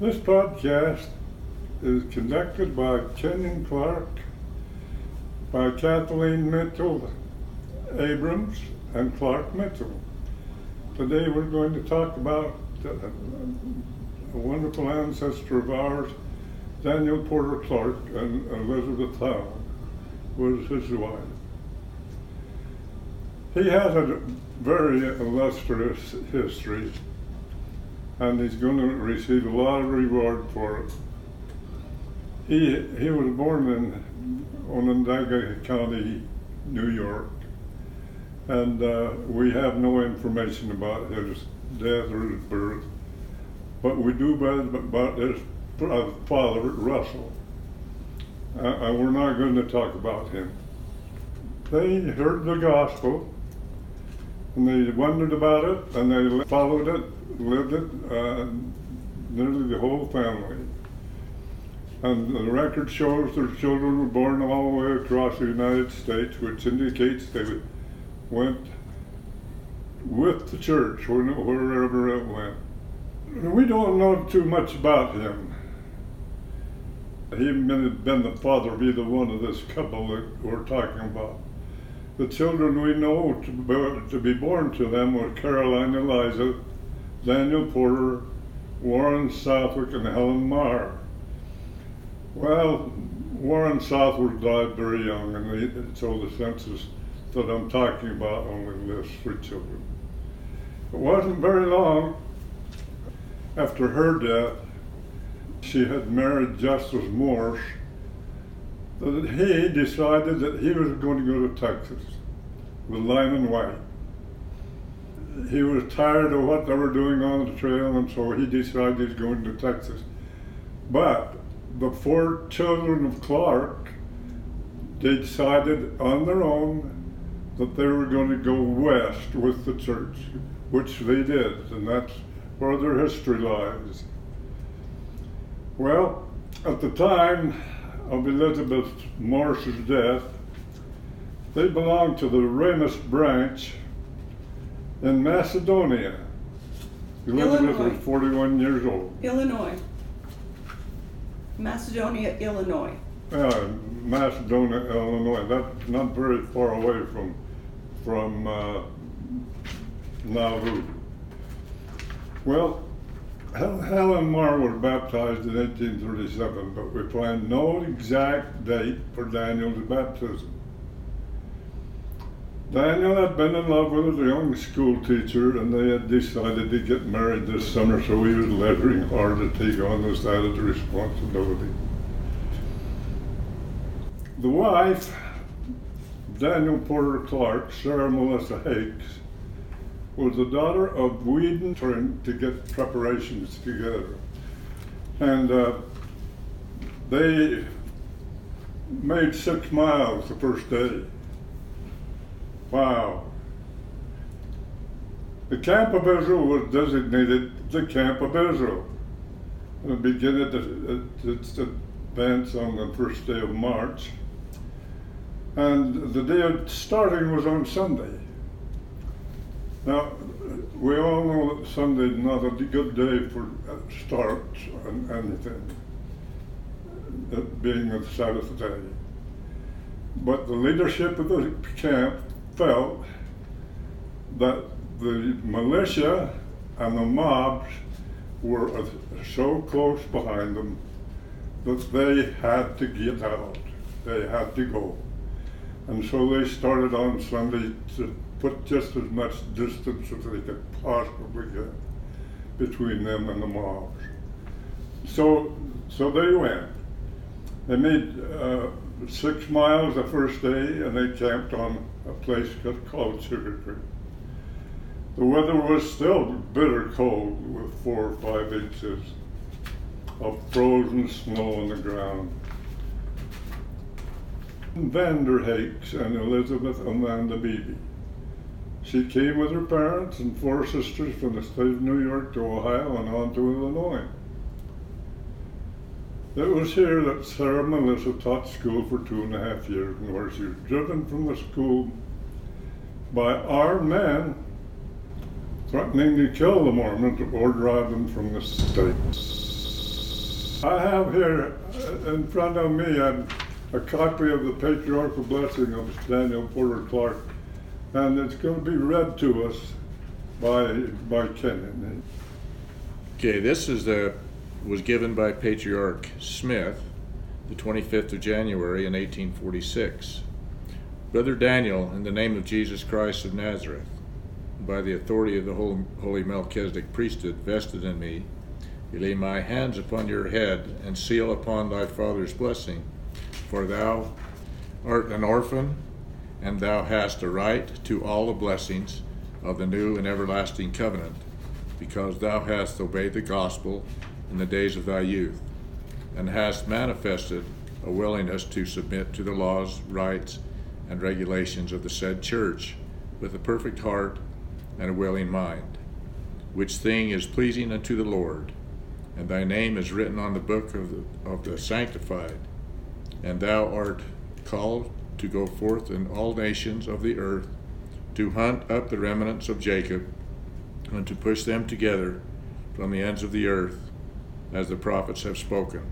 This podcast is conducted by Kenyon Clark, by Kathleen Mitchell Abrams, and Clark Mitchell. Today we're going to talk about uh, a wonderful ancestor of ours, Daniel Porter Clark, and Elizabeth Howe was his wife. He has a very illustrious history, and he's going to receive a lot of reward for it. He, he was born in Onondaga County, New York, and uh, we have no information about his death or his birth, but we do about his father, Russell. Uh, and we're not going to talk about him. They heard the gospel, and they wondered about it, and they followed it, lived it, uh, nearly the whole family. And the record shows their children were born all the way across the United States, which indicates they went with the church wherever it went. We don't know too much about him. He may have been the father of either one of this couple that we're talking about. The children we know to be, to be born to them were Caroline Eliza, Daniel Porter, Warren Southwick, and Helen Marr. Well, Warren Southwick died very young, and so the census that I'm talking about only lists three children. It wasn't very long after her death, she had married Justice Morse, that he decided that he was going to go to Texas with Lyman Wight. He was tired of what they were doing on the trail, and so he decided he's going to Texas. But the four children of Clark, decided on their own that they were going to go west with the church, which they did, and that's where their history lies. Well, at the time of Elizabeth Morse's death, they belonged to the Ramus branch in Macedonia. Elizabeth Illinois. was 41 years old. Illinois. Macedonia, Illinois. Yeah, Macedonia, Illinois. That's not very far away from from uh, Nauvoo. Well, Helen Mar was baptized in 1837, but we find no exact date for Daniel's baptism. Daniel had been in love with a young school teacher, and they had decided to get married this summer, so he was lettering hard to take on this added responsibility. The wife, Daniel Porter Clark, Sarah Melissa Hakes, was the daughter of Whedon trying to get preparations together. And uh, they made six miles the first day. Wow. The Camp of Israel was designated the Camp of Israel. It began its advance on the first day of March. And the day of starting was on Sunday. Now, we all know that Sunday is not a good day for starts and anything, it being the Sabbath day. But the leadership of the camp felt that the militia and the mobs were so close behind them that they had to get out. They had to go. And so they started on Sunday to put just as much distance as they could possibly get between them and the mobs. So, so they went. They made uh, six miles the first day, and they camped on a place called Sugar Creek. The weather was still bitter cold, with four or five inches of frozen snow on the ground. Vander Hakes and Elizabeth Amanda Beebe. She came with her parents and four sisters from the state of New York to Ohio and on to Illinois. It was here that Sarah Melissa taught school for two and a half years and where she was driven from the school by armed men threatening to kill the Mormons or drive them from the state. I have here uh, in front of me a, a copy of the patriarchal blessing of Daniel Porter Clark, and it's going to be read to us by by Kenyon. Okay, this is the was given by Patriarch Smith, the 25th of January in 1846. Brother Daniel, in the name of Jesus Christ of Nazareth, by the authority of the holy Melchizedek priesthood vested in me, lay my hands upon your head and seal upon thy father's blessing. For thou art an orphan, and thou hast a right to all the blessings of the new and everlasting covenant, because thou hast obeyed the gospel in the days of thy youth, and hast manifested a willingness to submit to the laws, rites, and regulations of the said church with a perfect heart and a willing mind, which thing is pleasing unto the Lord. And thy name is written on the book of the, of the sanctified, and thou art called to go forth in all nations of the earth, to hunt up the remnants of Jacob, and to push them together from the ends of the earth as the prophets have spoken.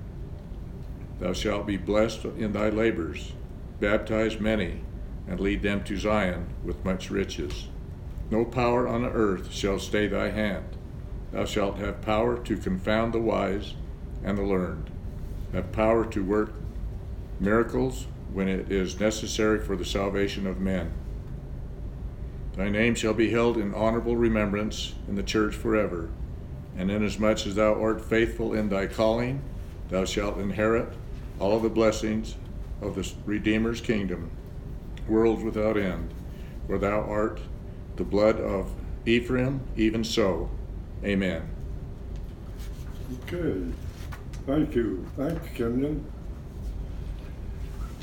Thou shalt be blessed in thy labors, baptize many, and lead them to Zion with much riches. No power on earth shall stay thy hand. Thou shalt have power to confound the wise and the learned, have power to work miracles when it is necessary for the salvation of men. Thy name shall be held in honorable remembrance in the church forever and inasmuch as thou art faithful in thy calling, thou shalt inherit all of the blessings of the Redeemer's kingdom, worlds without end. For thou art the blood of Ephraim, even so. Amen. Okay. Thank you. Thank you, Kenyon.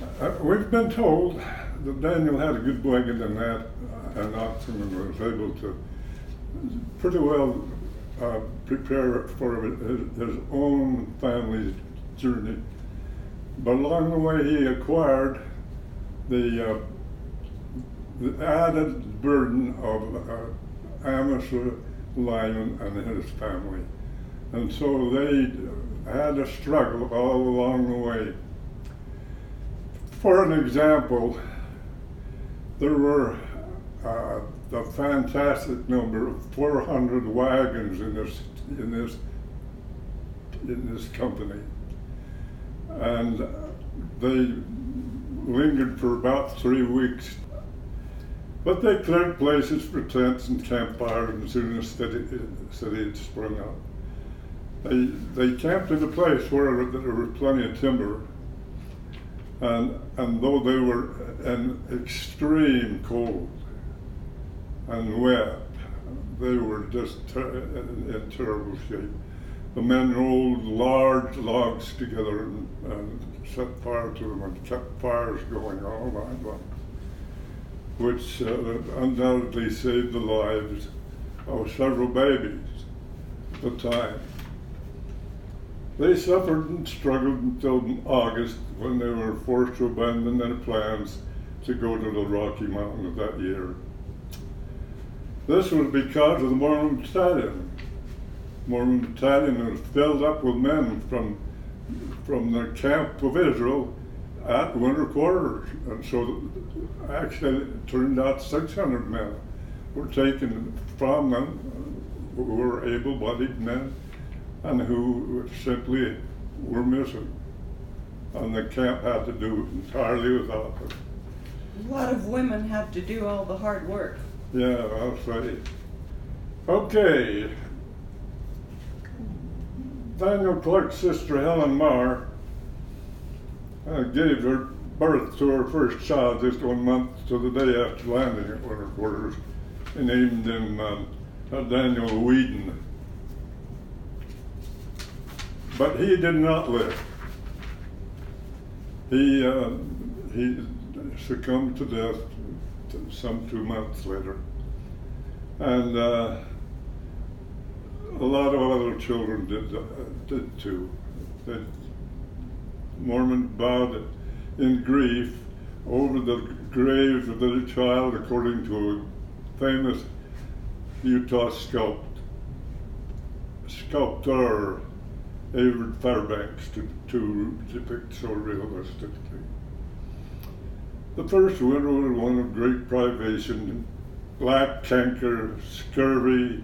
Uh, we've been told that Daniel had a good wagon in that, uh, and Oxen was able to pretty well uh, prepare for his, his own family's journey. But along the way, he acquired the, uh, the added burden of uh, Amasa Lyman and his family. And so they had a struggle all along the way. For an example, there were uh, the fantastic number of 400 wagons in this in this in this company, and they lingered for about three weeks. But they cleared places for tents and campfires as soon as the city had sprung up. They, they camped in a place where there was plenty of timber, and, and though they were in extreme cold, and wet. They were just ter- in, in, terrible shape. The men rolled large logs together and, and, set fire to them and kept fires going all night long, which uh, undoubtedly saved the lives of several babies at the time. They suffered and struggled until August when they were forced to abandon their plans to go to the Rocky Mountains that year. This was because of the Mormon battalion. Mormon battalion was filled up with men from from the camp of Israel at winter quarters, and so actually it turned out 600 men were taken from them who were able-bodied men and who simply were missing. And the camp had to do entirely without them. A lot of women had to do all the hard work. Yeah, I'll say. Okay. Daniel Clark's sister Helen Marr uh, gave her birth to her first child just one month to the day after landing at winter quarters and named him um, uh, Daniel Whedon. But he did not live. He, uh, he succumbed to death some two months later. And uh, a lot of other children did, uh, did too. The Mormon bowed in grief over the grave of their child according to a famous Utah sculpt, sculptor Avard Fairbanks to, to depict so realistically. The first winter was one of great privation, black canker, scurvy.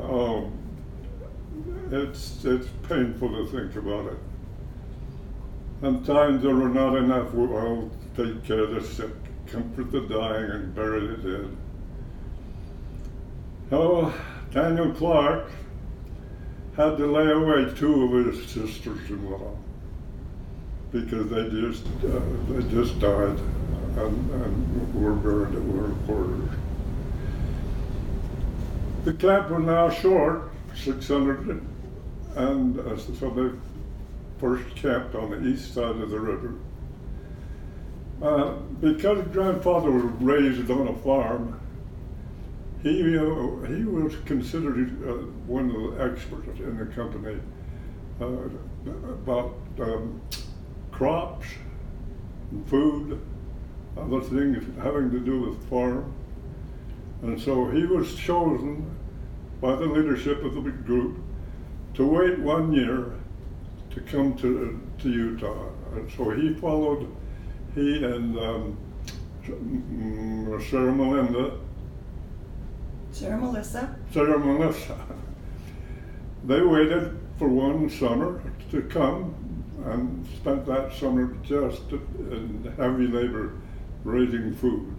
Um, it's, it's painful to think about it. And times there were not enough well to take care of the sick, comfort the dying, and bury the dead. Oh, Daniel Clark had to lay away two of his sisters-in-law because they just uh, they just died and, and were buried at winter quarters. The camp was now short, 600, and uh, so they first camped on the east side of the river. Uh, because grandfather was raised on a farm, he he was considered uh, one of the experts in the company uh, about um, crops, food, other things having to do with farm, and so he was chosen by the leadership of the group to wait one year to come to to Utah, and so he followed he and um, Sarah Melinda Sarah Melissa, Sarah Melissa. They waited for one summer to come and spent that summer just in heavy labor raising food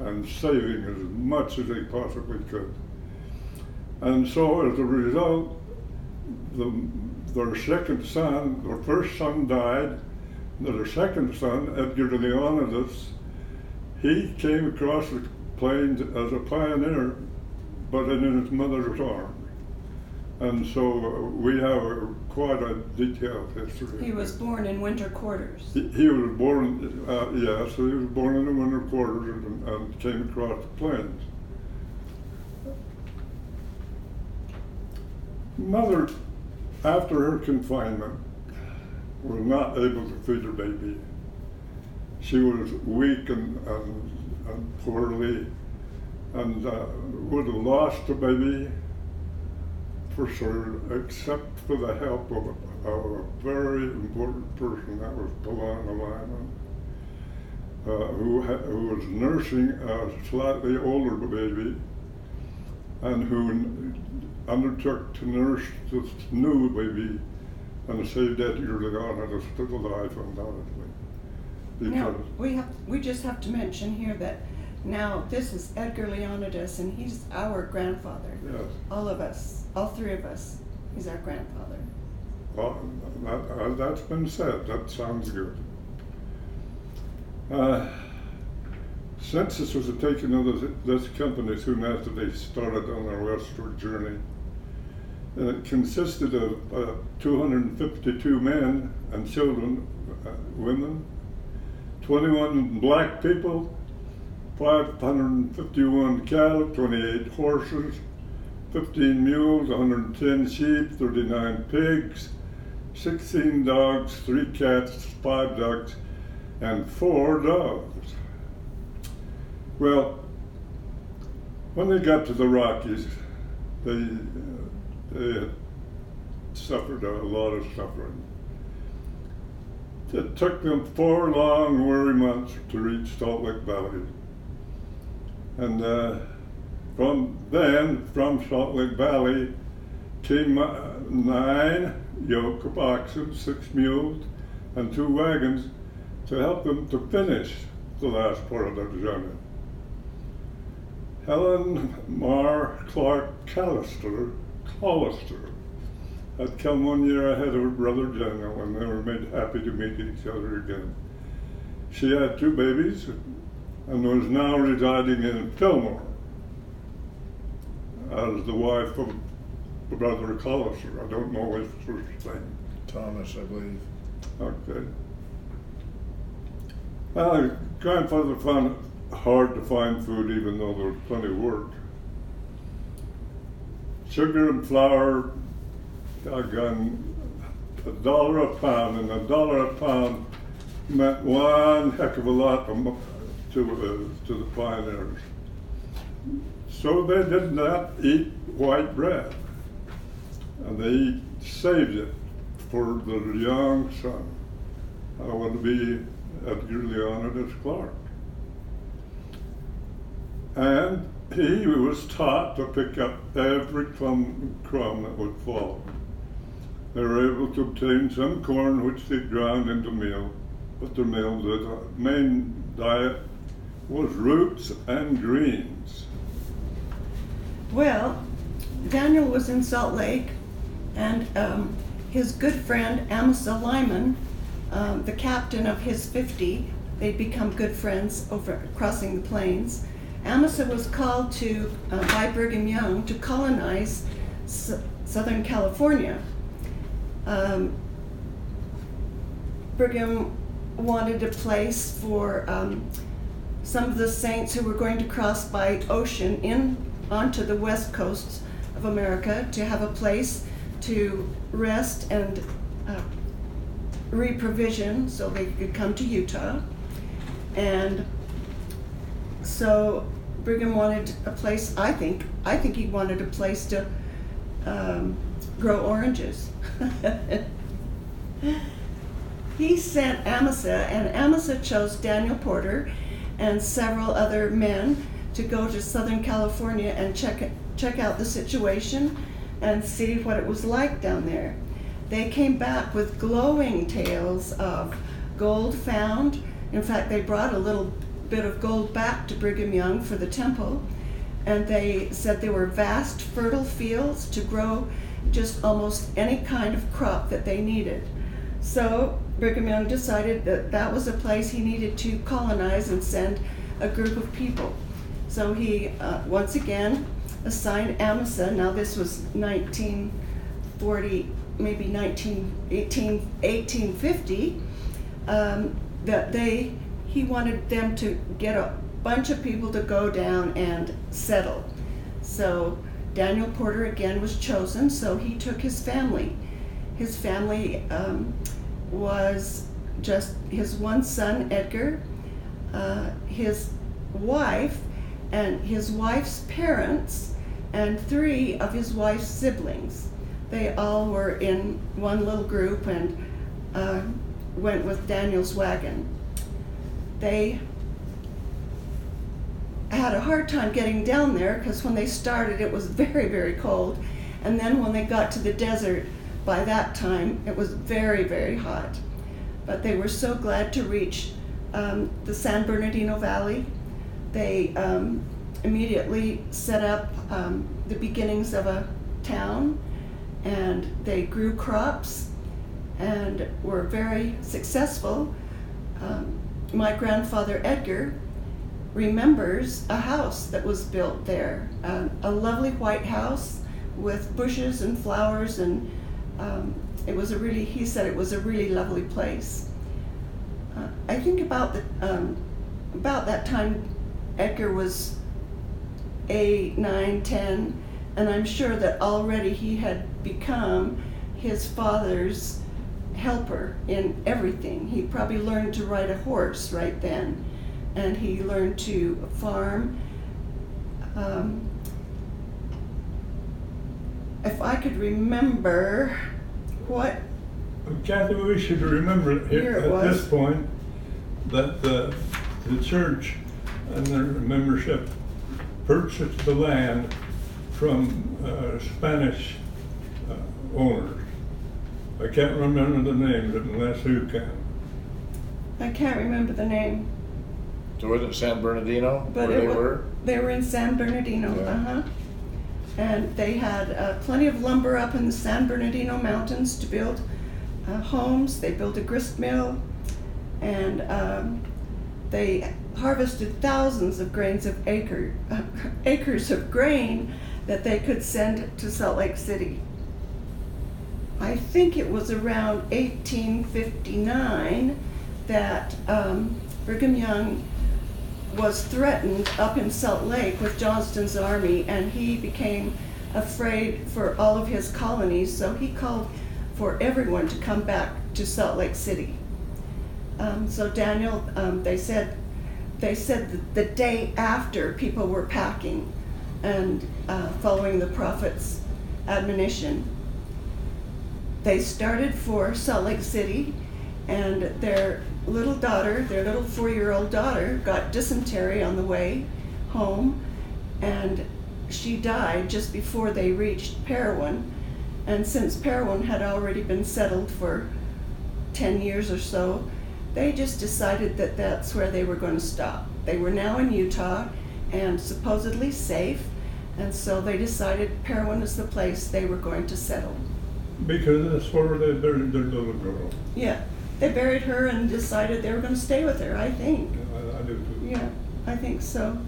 and saving as much as they possibly could. And so as a result, the, their second son, their first son died, their second son, Edgar Leonidas, he came across the plains as a pioneer but in his mother's arms. And so uh, we have a, quite a detailed history. he was born in winter quarters. He, he was born, uh, yes, he was born in the winter quarters and, and came across the plains. Mother, after her confinement, was not able to feed her baby. She was weak and, and, and poorly and uh, would have lost the baby for sure, except for the help of a, of a very important person, that was Paulina Lyman, uh, who, ha- who was nursing a slightly older baby and who n- undertook to nurse this new baby and saved Edgar Leonidas to the life, undoubtedly. Now, we have, we just have to mention here that now this is Edgar Leonidas and he's our grandfather. Yes. All of us, all three of us, he's our grandfather. Well, that, uh, that's been said. That sounds good. Uh, census was taken of this, company soon after they started on their westward journey. And it consisted of uh, 252 men and children, uh, women, 21 black people, 551 cattle, 28 horses, 15 mules, 110 sheep, 39 pigs, 16 dogs, 3 cats, 5 ducks, and 4 dogs. Well, when they got to the Rockies, they, they suffered a lot of suffering. It took them four long, weary months to reach Salt Lake Valley. And uh, from then, from Salt Lake Valley, came uh, nine yoke of oxen, six mules, and two wagons to help them to finish the last part of their journey. Helen Mar Clark Callister, Callister had come one year ahead of her brother Daniel, and they were made happy to meet each other again. She had two babies and was now residing in Fillmore as the wife of Brother Callister. I don't know his first name. Thomas, I believe. Okay. Uh, grandfather found it hard to find food even though there was plenty of work. Sugar and flour, doggone, a dollar a pound, and a dollar a pound meant one heck of a lot to, uh, to the pioneers. So they did not eat white bread, and they saved it for the young son. I to be Edgar Leonidas Clark. And he was taught to pick up every crumb, crumb that would fall. They were able to obtain some corn which they ground into meal, but their meal, the main diet was roots and greens. Well, Daniel was in Salt Lake, and um, his good friend Amasa Lyman, um, the captain of his 50, they'd become good friends over crossing the plains. Amasa was called to uh, by Brigham Young to colonize S- Southern California. Um, Brigham wanted a place for um, some of the saints who were going to cross by ocean in onto the west coast of America to have a place to rest and uh, reprovision so they could come to Utah. And so Brigham wanted a place, I think, I think he wanted a place to um, grow oranges. he sent Amasa, and Amasa chose Daniel Porter and several other men to go to Southern California and check check out the situation and see what it was like down there. They came back with glowing tales of gold found. In fact, they brought a little bit of gold back to Brigham Young for the temple, and they said there were vast, fertile fields to grow just almost any kind of crop that they needed. So Brigham Young decided that that was a place he needed to colonize and send a group of people. So he uh, once again assigned Amasa. Now this was 1940, maybe 19, 18, 1850. Um, that they he wanted them to get a bunch of people to go down and settle. So Daniel Porter again was chosen. So he took his family. His family um, was just his one son Edgar, uh, his wife and his wife's parents and three of his wife's siblings. They all were in one little group and uh, went with Daniel's wagon. They had a hard time getting down there because when they started it was very, very cold. And then when they got to the desert, by that time it was very, very hot. But they were so glad to reach um, the San Bernardino Valley. They um, immediately set up um, the beginnings of a town and they grew crops and were very successful. Um, my grandfather Edgar remembers a house that was built there, um, a lovely white house with bushes and flowers, and um, it was a really, he said it was a really lovely place. Uh, I think about the, um, about that time Edgar was eight, nine, ten, and I'm sure that already he had become his father's helper in everything. He probably learned to ride a horse right then, and he learned to farm. Um, if I could remember what Kathy, we should remember Here here it at was. this point that the, the church and their membership purchased the land from uh, Spanish uh, owners. I can't remember the names unless who can. I can't remember the name, So wasn't it San Bernardino but where it they wa- were? They were in San Bernardino, Yeah. uh-huh. And they had uh, plenty of lumber up in the San Bernardino mountains to build uh, homes. They built a grist mill, and um, they harvested thousands of grains of acre, acres of grain that they could send to Salt Lake City. I think it was around 1859 that um, Brigham Young was threatened up in Salt Lake with Johnston's army, and he became afraid for all of his colonies, so he called for everyone to come back to Salt Lake City. Um, so Daniel, um, they said, they said the day after people were packing and uh, following the prophet's admonition, they started for Salt Lake City, and their little daughter, their little four year old daughter, got dysentery on the way home, and she died just before they reached Parowan. And since Parowan had already been settled for 10 years or so, they just decided that that's where they were going to stop. They were now in Utah and supposedly safe, and so they decided Parowan is the place they were going to settle. Because that's where they buried their little girl. Yeah, they buried her and decided they were going to stay with her, I think. I, I do too. Yeah, I think so.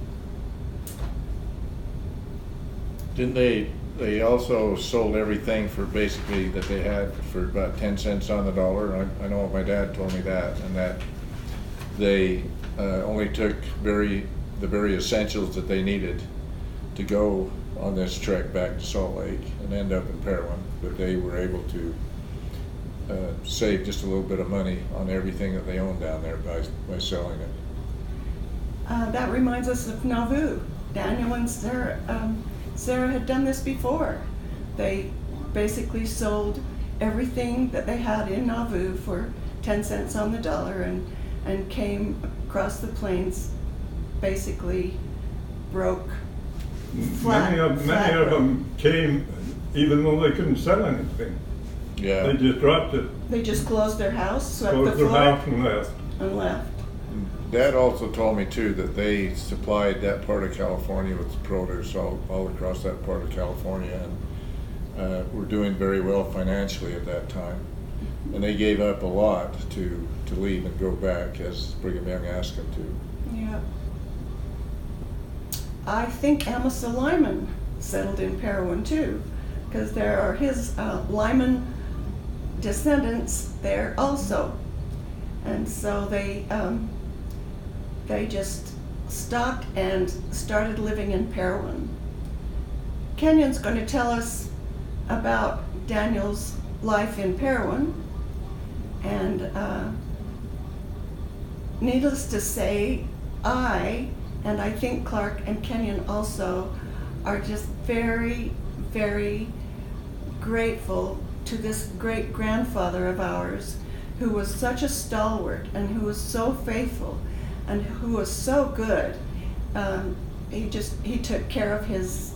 Didn't they, they also sold everything for basically that they had for about ten cents on the dollar? I, I know my dad told me that, and that they, uh, only took very, the very essentials that they needed to go on this trek back to Salt Lake and end up in Parowan, but they were able to, uh, save just a little bit of money on everything that they own down there by, by selling it. Uh, that reminds us of Nauvoo. Daniel and Sarah, um, Sarah had done this before. They basically sold everything that they had in Nauvoo for 10 cents on the dollar and, and came across the plains basically broke. Flat- Many of, flat many of them came even though they couldn't sell anything. Yeah. They just dropped it, They just closed their house, swept the closed their floor, house and left. and left. Dad also told me too that they supplied that part of California with produce all, all across that part of California and uh, were doing very well financially at that time. And they gave up a lot to, to leave and go back as Brigham Young asked them to. Yeah. I think Amasa Lyman settled in Parowan too, because there are his uh, Lyman descendants there also. And so they, um, they just stopped and started living in Parowan. Kenyon's going to tell us about Daniel's life in Parowan. And uh, needless to say, I, and I think Clark and Kenyon also, are just very, very grateful to this great grandfather of ours who was such a stalwart and who was so faithful and who was so good. Um, he just he took care of his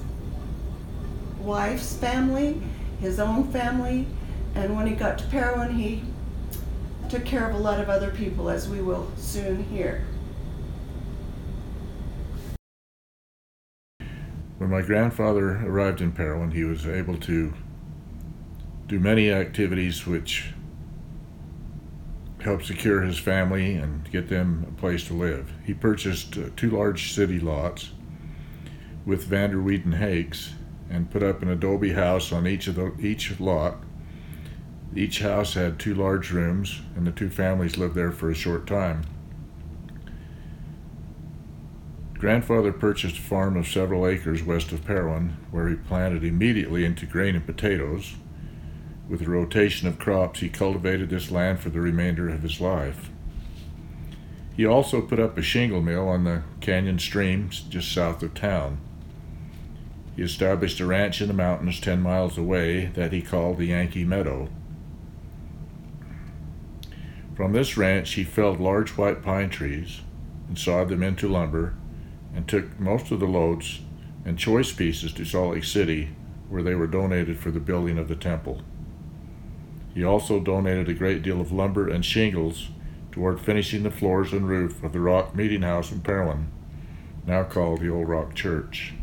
wife's family, his own family, and when he got to Parowan, he took care of a lot of other people, as we will soon hear. When my grandfather arrived in Parowan, he was able to do many activities which help secure his family and get them a place to live. He purchased uh, two large city lots with Vander Whedon Hakes and put up an adobe house on each of the each lot. Each house had two large rooms, and the two families lived there for a short time. Grandfather purchased a farm of several acres west of Parowan, where he planted immediately into grain and potatoes. With a rotation of crops, he cultivated this land for the remainder of his life. He also put up a shingle mill on the canyon stream just south of town. He established a ranch in the mountains 10 miles away that he called the Yankee Meadow. From this ranch, he felled large white pine trees and sawed them into lumber and took most of the loads and choice pieces to Salt Lake City, where they were donated for the building of the temple. He also donated a great deal of lumber and shingles toward finishing the floors and roof of the Rock Meeting House in Parowan, now called the Old Rock Church.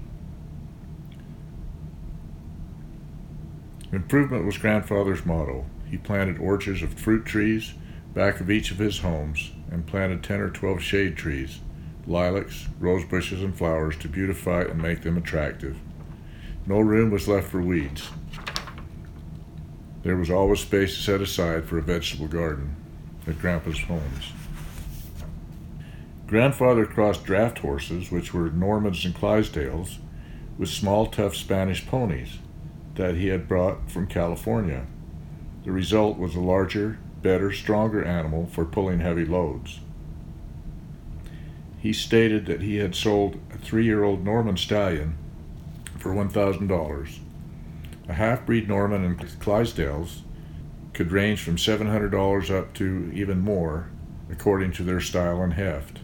Improvement was grandfather's motto. He planted orchards of fruit trees back of each of his homes and planted 10 or 12 shade trees, lilacs, rose bushes, and flowers to beautify and make them attractive. No room was left for weeds. There was always space set aside for a vegetable garden at Grandpa's homes. Grandfather crossed draft horses, which were Normans and Clydesdales, with small, tough Spanish ponies that he had brought from California. The result was a larger, better, stronger animal for pulling heavy loads. He stated that he had sold a three year old Norman stallion for $1,000. A half breed Norman and Clydesdales could range from $700 up to even more, according to their style and heft.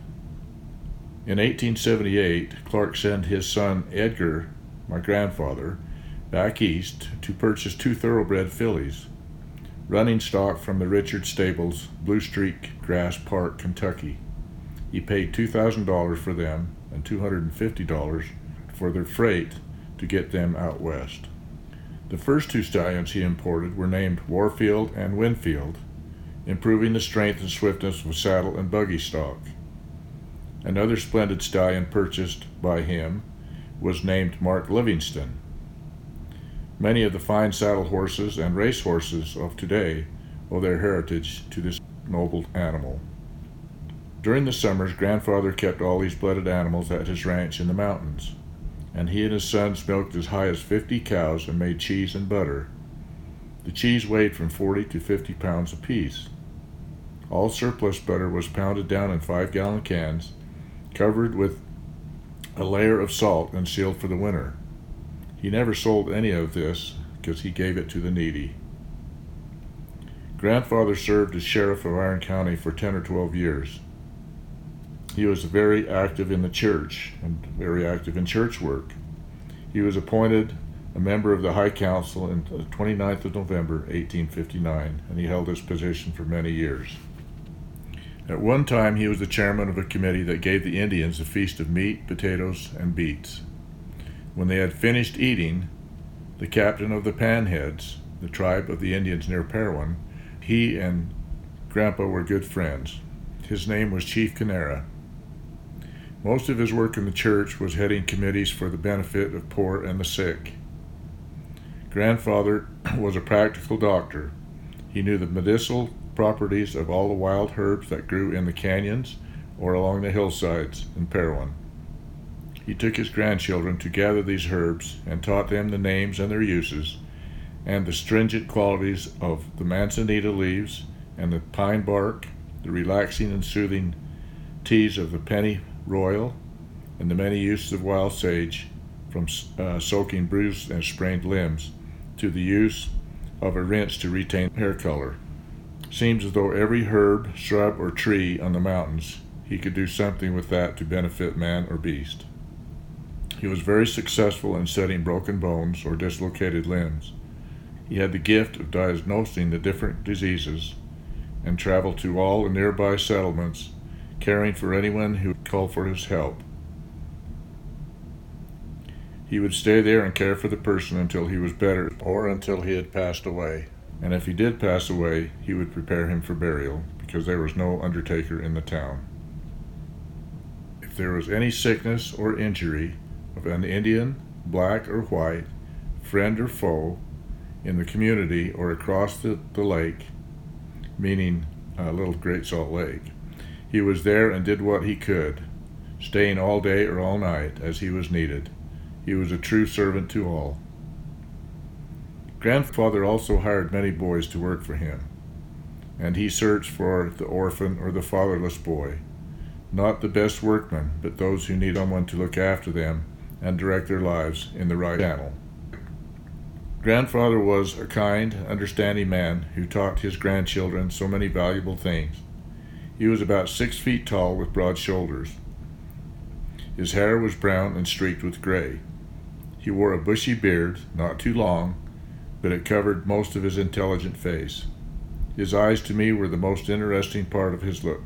In 1878, Clark sent his son Edgar, my grandfather, back east to purchase two thoroughbred fillies, running stock from the Richard Stables, Blue Streak Grass Park, Kentucky. He paid $2,000 for them and $250 for their freight to get them out west. The first two stallions he imported were named Warfield and Winfield, improving the strength and swiftness of saddle and buggy stock. Another splendid stallion purchased by him was named Mark Livingston. Many of the fine saddle horses and race horses of today owe their heritage to this noble animal. During the summers, grandfather kept all these blooded animals at his ranch in the mountains, and he and his sons milked as high as 50 cows and made cheese and butter. The cheese weighed from 40 to 50 pounds apiece. All surplus butter was pounded down in five gallon cans, covered with a layer of salt, and sealed for the winter. He never sold any of this because he gave it to the needy. Grandfather served as sheriff of Iron County for 10 or 12 years. He was very active in the church and very active in church work. He was appointed a member of the High Council on the 29th of November, 1859, and he held this position for many years. At one time, he was the chairman of a committee that gave the Indians a feast of meat, potatoes, and beets. When they had finished eating, the captain of the Panheads, the tribe of the Indians near Parowan, he and Grandpa were good friends. His name was Chief Kanarra. Most of his work in the church was heading committees for the benefit of poor and the sick. Grandfather was a practical doctor. He knew the medicinal properties of all the wild herbs that grew in the canyons or along the hillsides in Parowan. He took his grandchildren to gather these herbs and taught them the names and their uses, and the stringent qualities of the manzanita leaves and the pine bark, the relaxing and soothing teas of the penny royal, and the many uses of wild sage, from uh, soaking bruised and sprained limbs to the use of a rinse to retain hair color. Seems as though every herb, shrub, or tree on the mountains, he could do something with that to benefit man or beast. He was very successful in setting broken bones or dislocated limbs. He had the gift of diagnosing the different diseases and traveled to all the nearby settlements caring for anyone who called for his help. He would stay there and care for the person until he was better or until he had passed away. And if he did pass away, he would prepare him for burial because there was no undertaker in the town. If there was any sickness or injury of an Indian, black or white, friend or foe, in the community or across the, the lake, meaning uh, Little Great Salt Lake, he was there and did what he could, staying all day or all night as he was needed. He was a true servant to all. Grandfather also hired many boys to work for him, and he searched for the orphan or the fatherless boy, not the best workmen, but those who need someone to look after them and direct their lives in the right channel. Grandfather was a kind, understanding man who taught his grandchildren so many valuable things. He was about six feet tall with broad shoulders. His hair was brown and streaked with gray. He wore a bushy beard, not too long, but it covered most of his intelligent face. His eyes to me were the most interesting part of his look.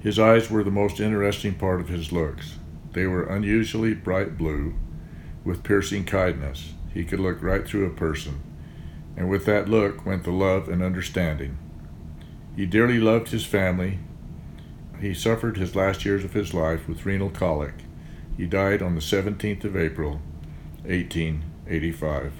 His eyes were the most interesting part of his looks. They were unusually bright blue, with piercing kindness. He could look right through a person, and with that look went the love and understanding. He dearly loved his family. He suffered his last years of his life with renal colic. He died on the 17th of April, 1885.